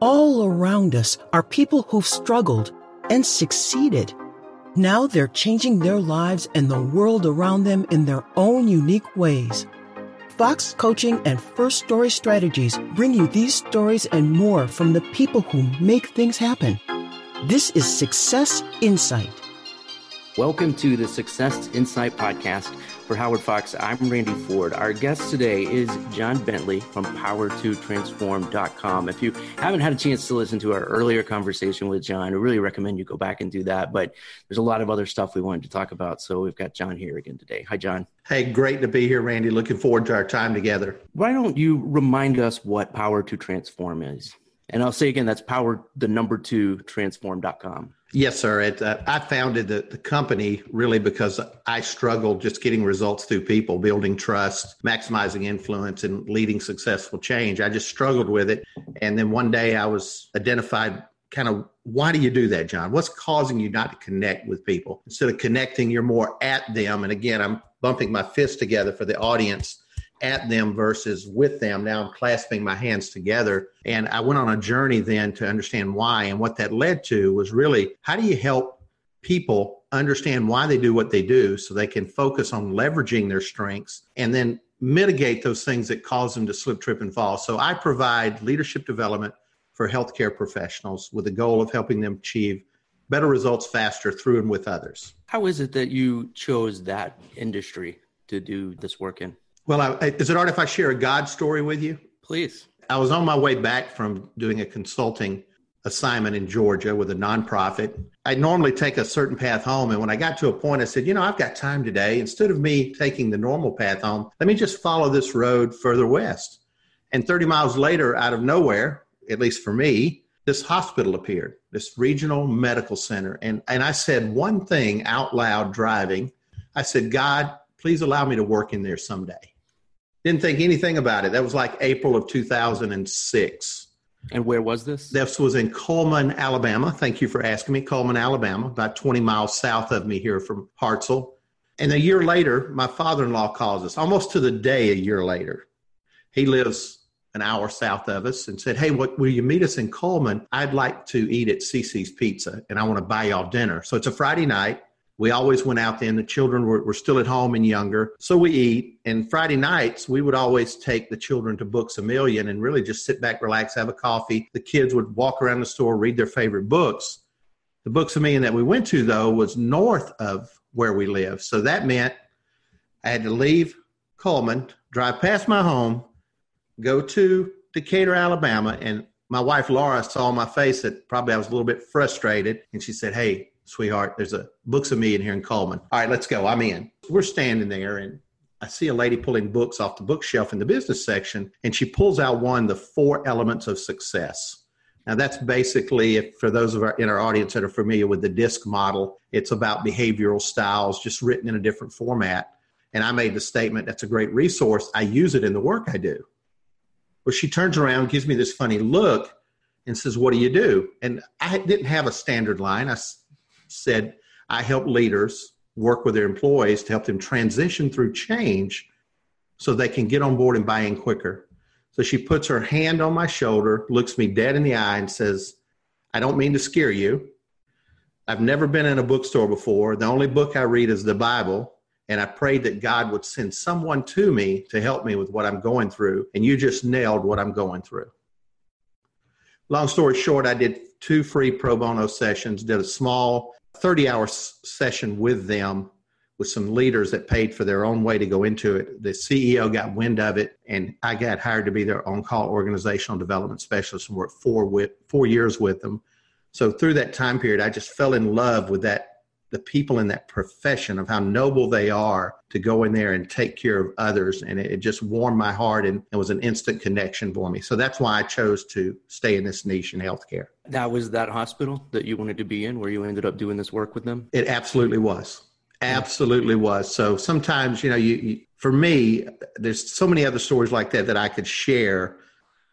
All around us are people who've struggled and succeeded. Now they're changing their lives and the world around them in their own unique ways. Fox Coaching and First Story Strategies bring you these stories and more from the people who make things happen. This is Success Insight. Welcome to the Success Insight podcast for Howard Fox, I'm Randy Ford. Our guest today is John Bentley from power2transform.com. If you haven't had a chance to listen to our earlier conversation with John, I really recommend you go back and do that. But there's a lot of other stuff we wanted to talk about. So we've got John here again today. Hi, John. Hey, great to be here, Randy. Looking forward to our time together. Why don't you remind us what Power to Transform is? And I'll say again, that's power, the number two, transform.com. Yes, sir. It, uh, I founded the, the company really because I struggled just getting results through people, building trust, maximizing influence, and leading successful change. I just struggled with it. And then one day I was identified kind of why do you do that, John? What's causing you not to connect with people? Instead of connecting, you're more at them. And again, I'm bumping my fists together for the audience at them versus with them. Now I'm clasping my hands together. And I went on a journey then to understand why. And what that led to was really how do you help people understand why they do what they do so they can focus on leveraging their strengths and then mitigate those things that cause them to slip, trip, and fall. So I provide leadership development for healthcare professionals with the goal of helping them achieve better results faster through and with others. How is it that you chose that industry to do this work in? Well, I, is it all right if I share a God story with you? Please. I was on my way back from doing a consulting assignment in Georgia with a nonprofit. I normally take a certain path home. And when I got to a point, I said, you know, I've got time today. Instead of me taking the normal path home, let me just follow this road further west. And 30 miles later, out of nowhere, at least for me, this hospital appeared, this regional medical center. And, and I said one thing out loud driving. I said, God, please allow me to work in there someday. Didn't think anything about it. That was like April of 2006. And where was this? This was in Cullman, Alabama. Thank you for asking me. Cullman, Alabama, about 20 miles south of me here from Hartselle. And a year later, my father in law calls us, almost to the day a year later. He lives an hour south of us and said, Hey, what, will you meet us in Cullman? I'd like to eat at CC's Pizza and I want to buy y'all dinner. So it's a Friday night. We always went out then. The children were, were still at home and younger. So we eat. And Friday nights, we would always take the children to Books a Million and really just sit back, relax, have a coffee. The kids would walk around the store, read their favorite books. The Books a Million that we went to, though, was north of where we live. So that meant I had to leave Cullman, drive past my home, go to Decatur, Alabama, and my wife Laura saw my face that probably I was a little bit frustrated, and she said, "Hey, sweetheart, there's a Books a Million here in Cullman. All right, let's go. I'm in. We're standing there and I see a lady pulling books off the bookshelf in the business section, and she pulls out one, the four elements of success. Now that's basically, if for those of our in our audience that are familiar with the DISC model, it's about behavioral styles, just written in a different format. And I made the statement, that's a great resource. I use it in the work I do. Well, she turns around, gives me this funny look, and says, What do you do? And I didn't have a standard line. I said, I help leaders work with their employees to help them transition through change so they can get on board and buy in quicker. So she puts her hand on my shoulder, looks me dead in the eye, and says, I don't mean to scare you. I've never been in a bookstore before. The only book I read is the Bible. And I prayed that God would send someone to me to help me with what I'm going through. And you just nailed what I'm going through. Long story short, I did two free pro bono sessions, did a small 30 hour session with them with some leaders that paid for their own way to go into it. The CEO got wind of it, and I got hired to be their on call organizational development specialist and worked four, with, four years with them. So through that time period, I just fell in love with that the people in that profession of how noble they are to go in there and take care of others. And it, it just warmed my heart and it was an instant connection for me. So that's why I chose to stay in this niche in healthcare. That was that hospital that you wanted to be in where you ended up doing this work with them? It absolutely was. Absolutely was. So sometimes, you know, you, you for me, there's so many other stories like that that I could share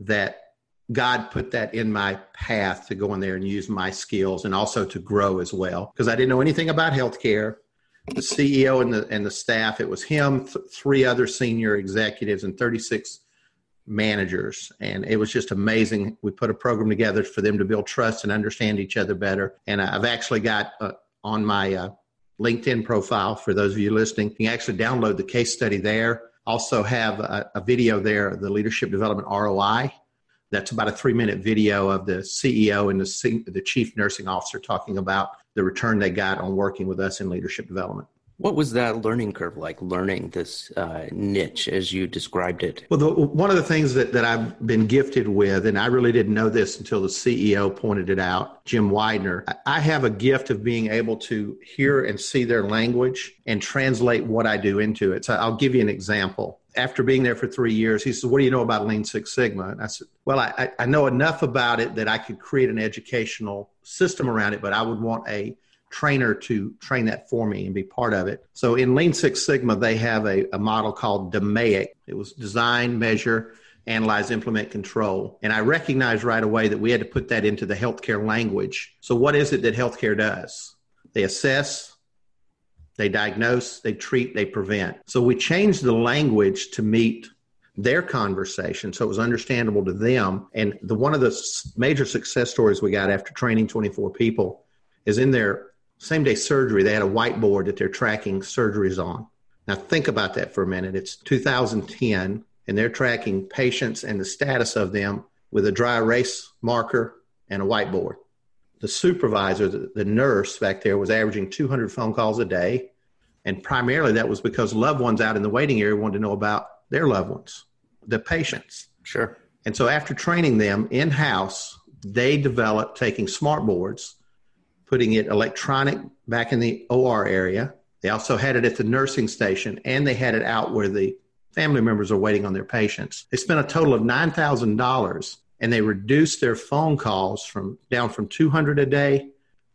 that God put that in my path to go in there and use my skills and also to grow as well because I didn't know anything about healthcare. The CEO and the and the staff, it was him, th- three other senior executives, and 36 managers. And it was just amazing. We put a program together for them to build trust and understand each other better. And I've actually got uh, on my uh, LinkedIn profile, for those of you listening, you can actually download the case study there. Also, have a, a video there, the Leadership Development ROI. That's about a three minute video of the CEO and the, the chief nursing officer talking about the return they got on working with us in leadership development. What was that learning curve like, learning this uh, niche as you described it? Well, the, one of the things that, that I've been gifted with, and I really didn't know this until the CEO pointed it out, Jim Widener, I have a gift of being able to hear and see their language and translate what I do into it. So I'll give you an example. After being there for three years, he said, What do you know about Lean Six Sigma? And I said, Well, I, I know enough about it that I could create an educational system around it, but I would want a trainer to train that for me and be part of it. So in Lean Six Sigma, they have a, a model called DMAIC. It was design, measure, analyze, implement, control. And I recognized right away that we had to put that into the healthcare language. So what is it that healthcare does? They assess, they diagnose, they treat, they prevent. So we changed the language to meet their conversation so it was understandable to them and the one of the major success stories we got after training 24 people is in their same day surgery, they had a whiteboard that they're tracking surgeries on. Now, think about that for a minute. It's 2010, and they're tracking patients and the status of them with a dry erase marker and a whiteboard. The supervisor, the, the nurse back there, was averaging 200 phone calls a day. And primarily that was because loved ones out in the waiting area wanted to know about their loved ones, the patients. Sure. And so after training them in house, they developed taking smart boards putting it electronic back in the OR area. They also had it at the nursing station and they had it out where the family members are waiting on their patients. They spent a total of $9,000 and they reduced their phone calls from down from 200 a day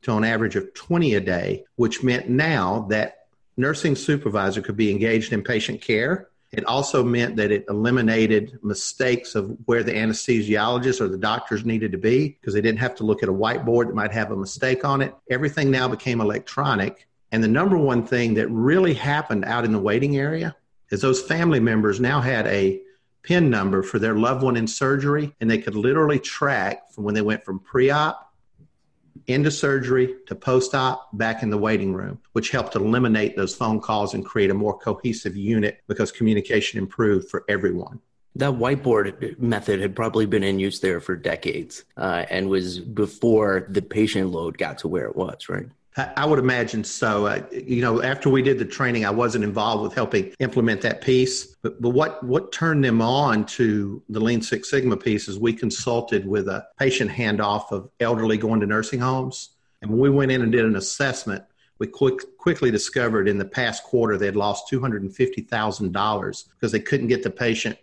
to an average of 20 a day, which meant now that nursing supervisor could be engaged in patient care it also meant that it eliminated mistakes of where the anesthesiologist or the doctors needed to be because they didn't have to look at a whiteboard that might have a mistake on it. Everything now became electronic. And the number one thing that really happened out in the waiting area is those family members now had a PIN number for their loved one in surgery, and they could literally track from when they went from pre op into surgery to post op back in the waiting room, which helped eliminate those phone calls and create a more cohesive unit because communication improved for everyone. That whiteboard method had probably been in use there for decades uh, and was before the patient load got to where it was, right? I would imagine so. Uh, you know, after we did the training, I wasn't involved with helping implement that piece. But, but what, what turned them on to the Lean Six Sigma piece is we consulted with a patient handoff of elderly going to nursing homes. And when we went in and did an assessment, we quick, quickly discovered in the past quarter they had lost $250,000 because they couldn't get the patient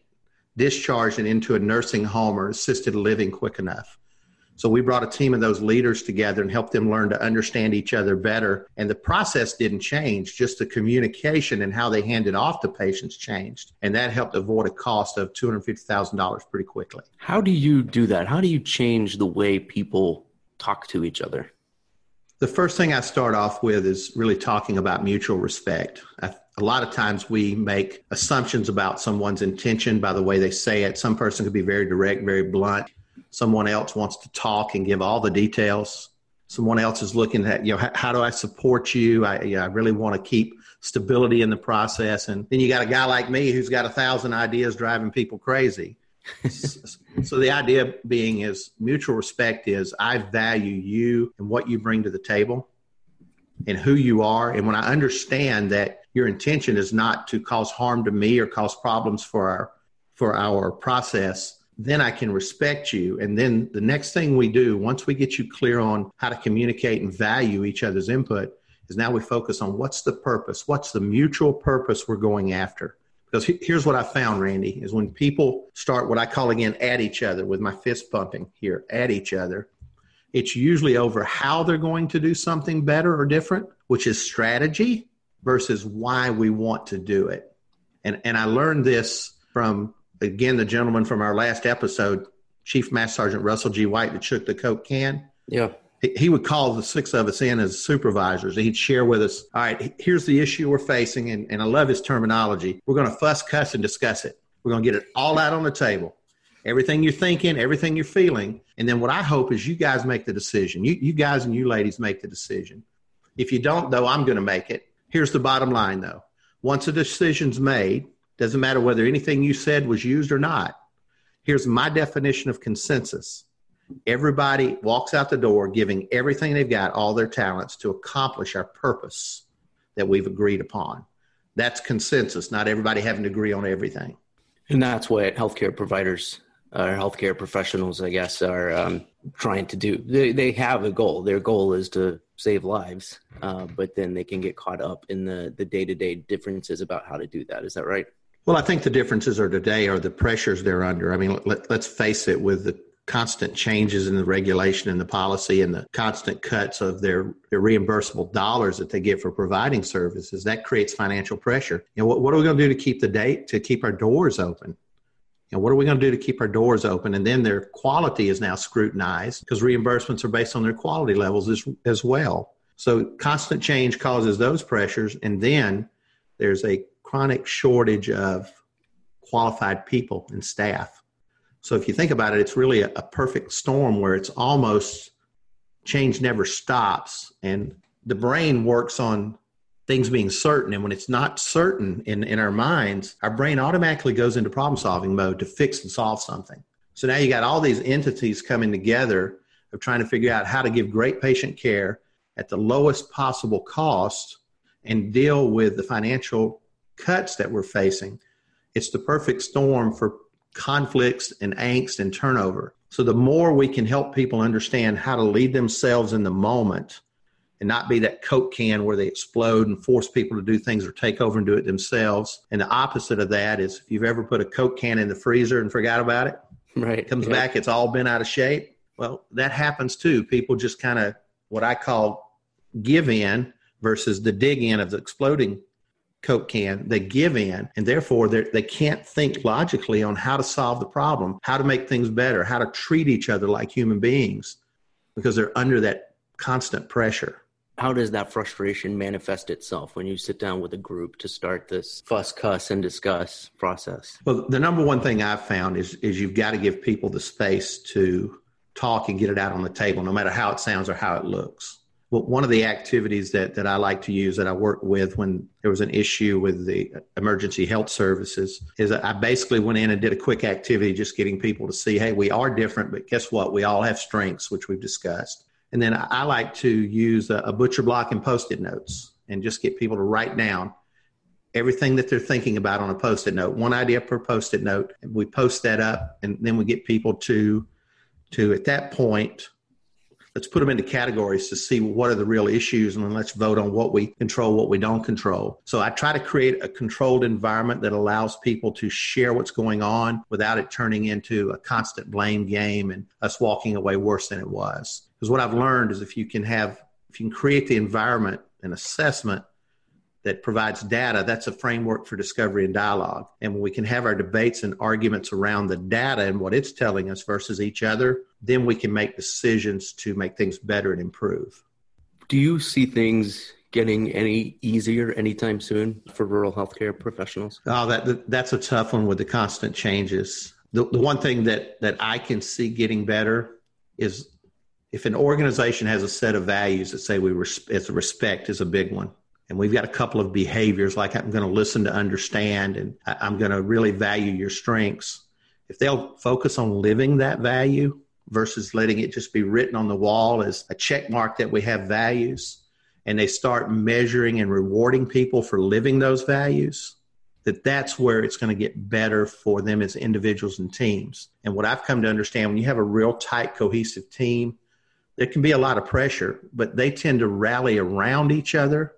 discharged and into a nursing home or assisted living quick enough. So we brought a team of those leaders together and helped them learn to understand each other better. And the process didn't change, just the communication and how they handed off to patients changed. And that helped avoid a cost of $250,000 pretty quickly. How do you do that? How do you change the way people talk to each other? The first thing I start off with is really talking about mutual respect. I, a lot of times we make assumptions about someone's intention by the way they say it. Some person could be very direct, very blunt someone else wants to talk and give all the details. Someone else is looking at you know how, do i support you? I, you know, I really want to keep stability in the process. And then you got a guy like me who's got a thousand ideas driving people crazy. So the idea being is mutual respect is i value you and what you bring to the table and who you are. And when i understand that your intention is not to cause harm to me or cause problems for our for our process then I can respect you. And then the next thing we do, once we get you clear on how to communicate and value each other's input, is now we focus on what's the purpose, what's the mutual purpose we're going after. Because here's what I found, Randy, is when people start what I call again at each other with my fist pumping here, at each other, it's usually over how they're going to do something better or different, which is strategy versus why we want to do it. And, and I learned this from again, the gentleman from our last episode, Chief Master Sergeant Russell G. White, that shook the Coke can. Yeah. He, he would call the six of us in as supervisors. He'd share with us, all right, here's the issue we're facing. And, and I love his terminology. We're going to fuss, cuss, and discuss it. We're going to get it all out on the table. everything you're thinking, everything you're feeling. And then what I hope is you guys make the decision. You, you guys and you ladies make the decision. If you don't, though, I'm going to make it. Here's the bottom line, though. Once a decision's made, doesn't matter whether anything you said was used or not. Here's my definition of consensus. Everybody walks out the door giving everything they've got, all their talents to accomplish our purpose that we've agreed upon. That's consensus, not everybody having to agree on everything. And that's what healthcare providers or healthcare professionals, I guess, are um, trying to do. They, they have a goal. Their goal is to save lives, uh, but then they can get caught up in the the day to day differences about how to do that. Is that right? Well, I think the differences are today are the pressures they're under. I mean, let, let's face it, with the constant changes in the regulation and the policy and the constant cuts of their, their reimbursable dollars that they get for providing services, that creates financial pressure. You know, what, what are we going to do to keep the date, to keep our doors open? You know, what are we going to do to keep our doors open? And then their quality is now scrutinized because reimbursements are based on their quality levels as, as well. So constant change causes those pressures. And then there's a chronic shortage of qualified people and staff. So if you think about it, it's really a, a perfect storm where it's almost change never stops. And the brain works on things being certain. And when it's not certain in, in our minds, our brain automatically goes into problem solving mode to fix and solve something. So now you got all these entities coming together of trying to figure out how to give great patient care at the lowest possible cost and deal with the financial cuts that we're facing. It's the perfect storm for conflicts and angst and turnover. So the more we can help people understand how to lead themselves in the moment and not be that Coke can where they explode and force people to do things or take over and do it themselves. And the opposite of that is if you've ever put a Coke can in the freezer and forgot about it, right, it comes yeah. back, it's all been out of shape. Well, that happens too. People just kind of what I call give in versus the dig in of the exploding Coke can. They give in, and therefore they can't think logically on how to solve the problem, how to make things better, how to treat each other like human beings, because they're under that constant pressure how does that frustration manifest itself when you sit down with a group to start this fuss, cuss, and discuss process? Well, the number one thing I've found is is you've got to give people the space to talk and get it out on the table, no matter how it sounds or how it looks. Well, one of the activities that, that I like to use that I worked with when there was an issue with the emergency health services is I basically went in and did a quick activity just getting people to see, hey, we are different, but guess what? We all have strengths, which we've discussed and then I like to use a, butcher block and post it notes and just get people to write down everything that they're thinking about on a post it note, one idea per post it note. And we post that up and then we get people to, to at that point, let's put them into categories to see what are the real issues and then let's vote on what we control, what we don't control. So I try to create a controlled environment that allows people to share what's going on without it turning into a constant blame game and us walking away worse than it was. Because what I've learned is if you can have, if you can create the environment and assessment that provides data, that's a framework for discovery and dialogue. And when we can have our debates and arguments around the data and what it's telling us versus each other, then we can make decisions to make things better and improve. Do you see things getting any easier anytime soon for rural healthcare professionals? Oh, that, that's a tough one with the constant changes. The, the one thing that, that I can see getting better is if an organization has a set of values that say we res- as respect is a big one and we've got a couple of behaviors like i'm going to listen to understand and i'm going to really value your strengths. If they'll focus on living that value versus letting it just be written on the wall as a check mark that we have values and they start measuring and rewarding people for living those values that that's where it's going to get better for them as individuals and teams. And what i've come to understand when you have a real tight cohesive team there can be a lot of pressure, but they tend to rally around each other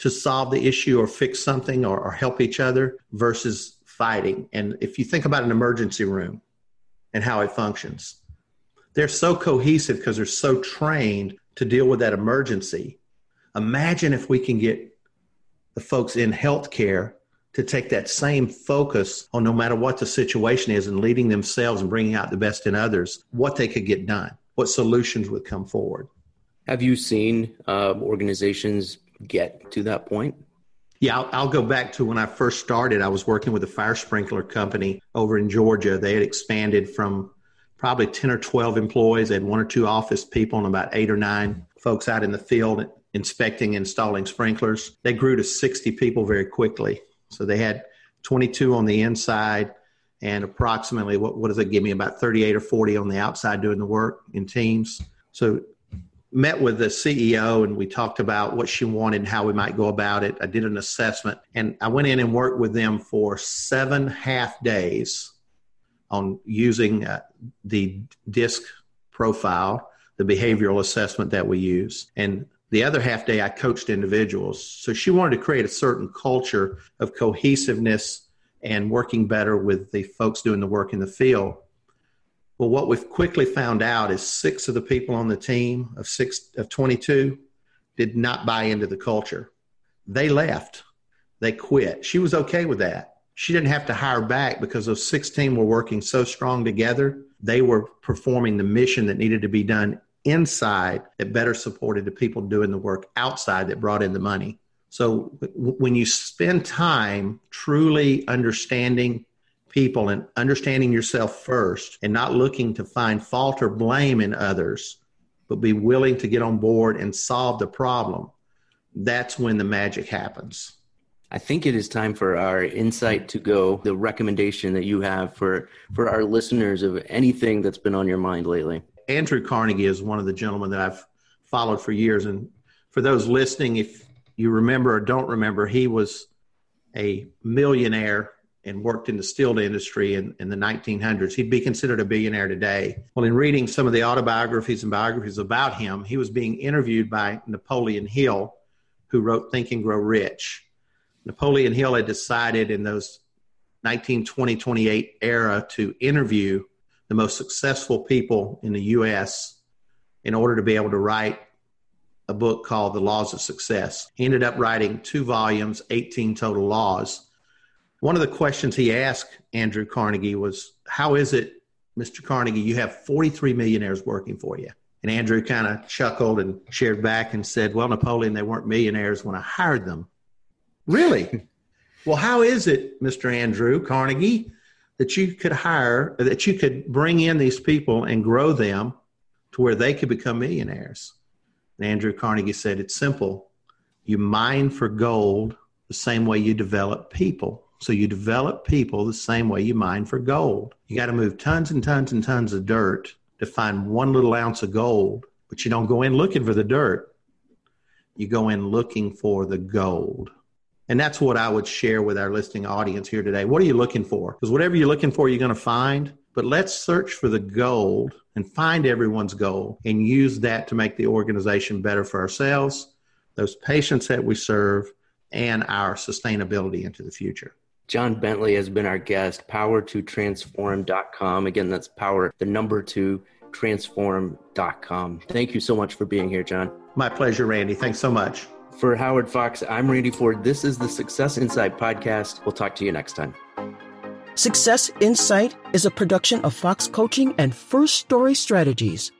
to solve the issue or fix something or, or, help each other versus fighting. And if you think about an emergency room and how it functions, they're so cohesive because they're so trained to deal with that emergency. Imagine if we can get the folks in healthcare to take that same focus on no matter what the situation is and leading themselves and bringing out the best in others, what they could get done what solutions would come forward. Have you seen uh, organizations get to that point? Yeah, I'll, I'll, go back to when I first started. I was working with a fire sprinkler company over in Georgia. They had expanded from probably 10 or 12 employees. They had one or two office people and about eight or nine folks out in the field inspecting, installing sprinklers. They grew to 60 people very quickly. So they had 22 on the inside and approximately, what, what does it give me? About 38 or 40 on the outside doing the work in teams. So met with the CEO and we talked about what she wanted and how we might go about it. I did an assessment and I went in and worked with them for seven half days on using uh, the DISC profile, the behavioral assessment that we use. And the other half day, I coached individuals. So she wanted to create a certain culture of cohesiveness and working better with the folks doing the work in the field. Well, what we've quickly found out is six of the people on the team of six of 22 did not buy into the culture. They left. They quit. She was okay with that. She didn't have to hire back because those 16 were working so strong together. They were performing the mission that needed to be done inside that better supported the people doing the work outside that brought in the money. So when you spend time truly understanding people and understanding yourself first and not looking to find fault or blame in others, but be willing to get on board and solve the problem, that's when the magic happens. I think it is time for our insight to go. The recommendation that you have for for our listeners of anything that's been on your mind lately. Andrew Carnegie is one of the gentlemen that I've followed for years, and for those listening, if you remember or don't remember, he was a millionaire and worked in the steel industry in, in the 1900s. He'd be considered a billionaire today. Well, in reading some of the autobiographies and biographies about him, he was being interviewed by Napoleon Hill, who wrote Think and Grow Rich. Napoleon Hill had decided in those 1920 28 era to interview the most successful people in the U.S. in order to be able to write a book called The Laws of Success. He ended up writing two volumes, 18 total laws one of the questions he asked Andrew Carnegie was, How is it, Mr. Carnegie, you have 43 millionaires working for you? And Andrew kind of chuckled and shared back and said, Well, Napoleon, they weren't millionaires when I hired them. Really? well, how is it, Mr. Andrew Carnegie, that you could hire, that you could bring in these people and grow them to where they could become millionaires? And Andrew Carnegie said, It's simple. You mine for gold the same way you develop people. So you develop people the same way you mine for gold. You got to move tons and tons and tons of dirt to find one little ounce of gold, but you don't go in looking for the dirt. You go in looking for the gold. And that's what I would share with our listening audience here today. What are you looking for? Because whatever you're looking for, you're going to find. But let's search for the gold and find everyone's goal and use that to make the organization better for ourselves, those patients that we serve, and our sustainability into the future. John Bentley has been our guest, power2transform.com. Again, that's power, the number two, transform.com. Thank you so much for being here, John. My pleasure, Randy. Thanks so much. For Howard Fox, I'm Randy Ford. This is the Success Insight Podcast. We'll talk to you next time. Success Insight is a production of Fox Coaching and First Story Strategies.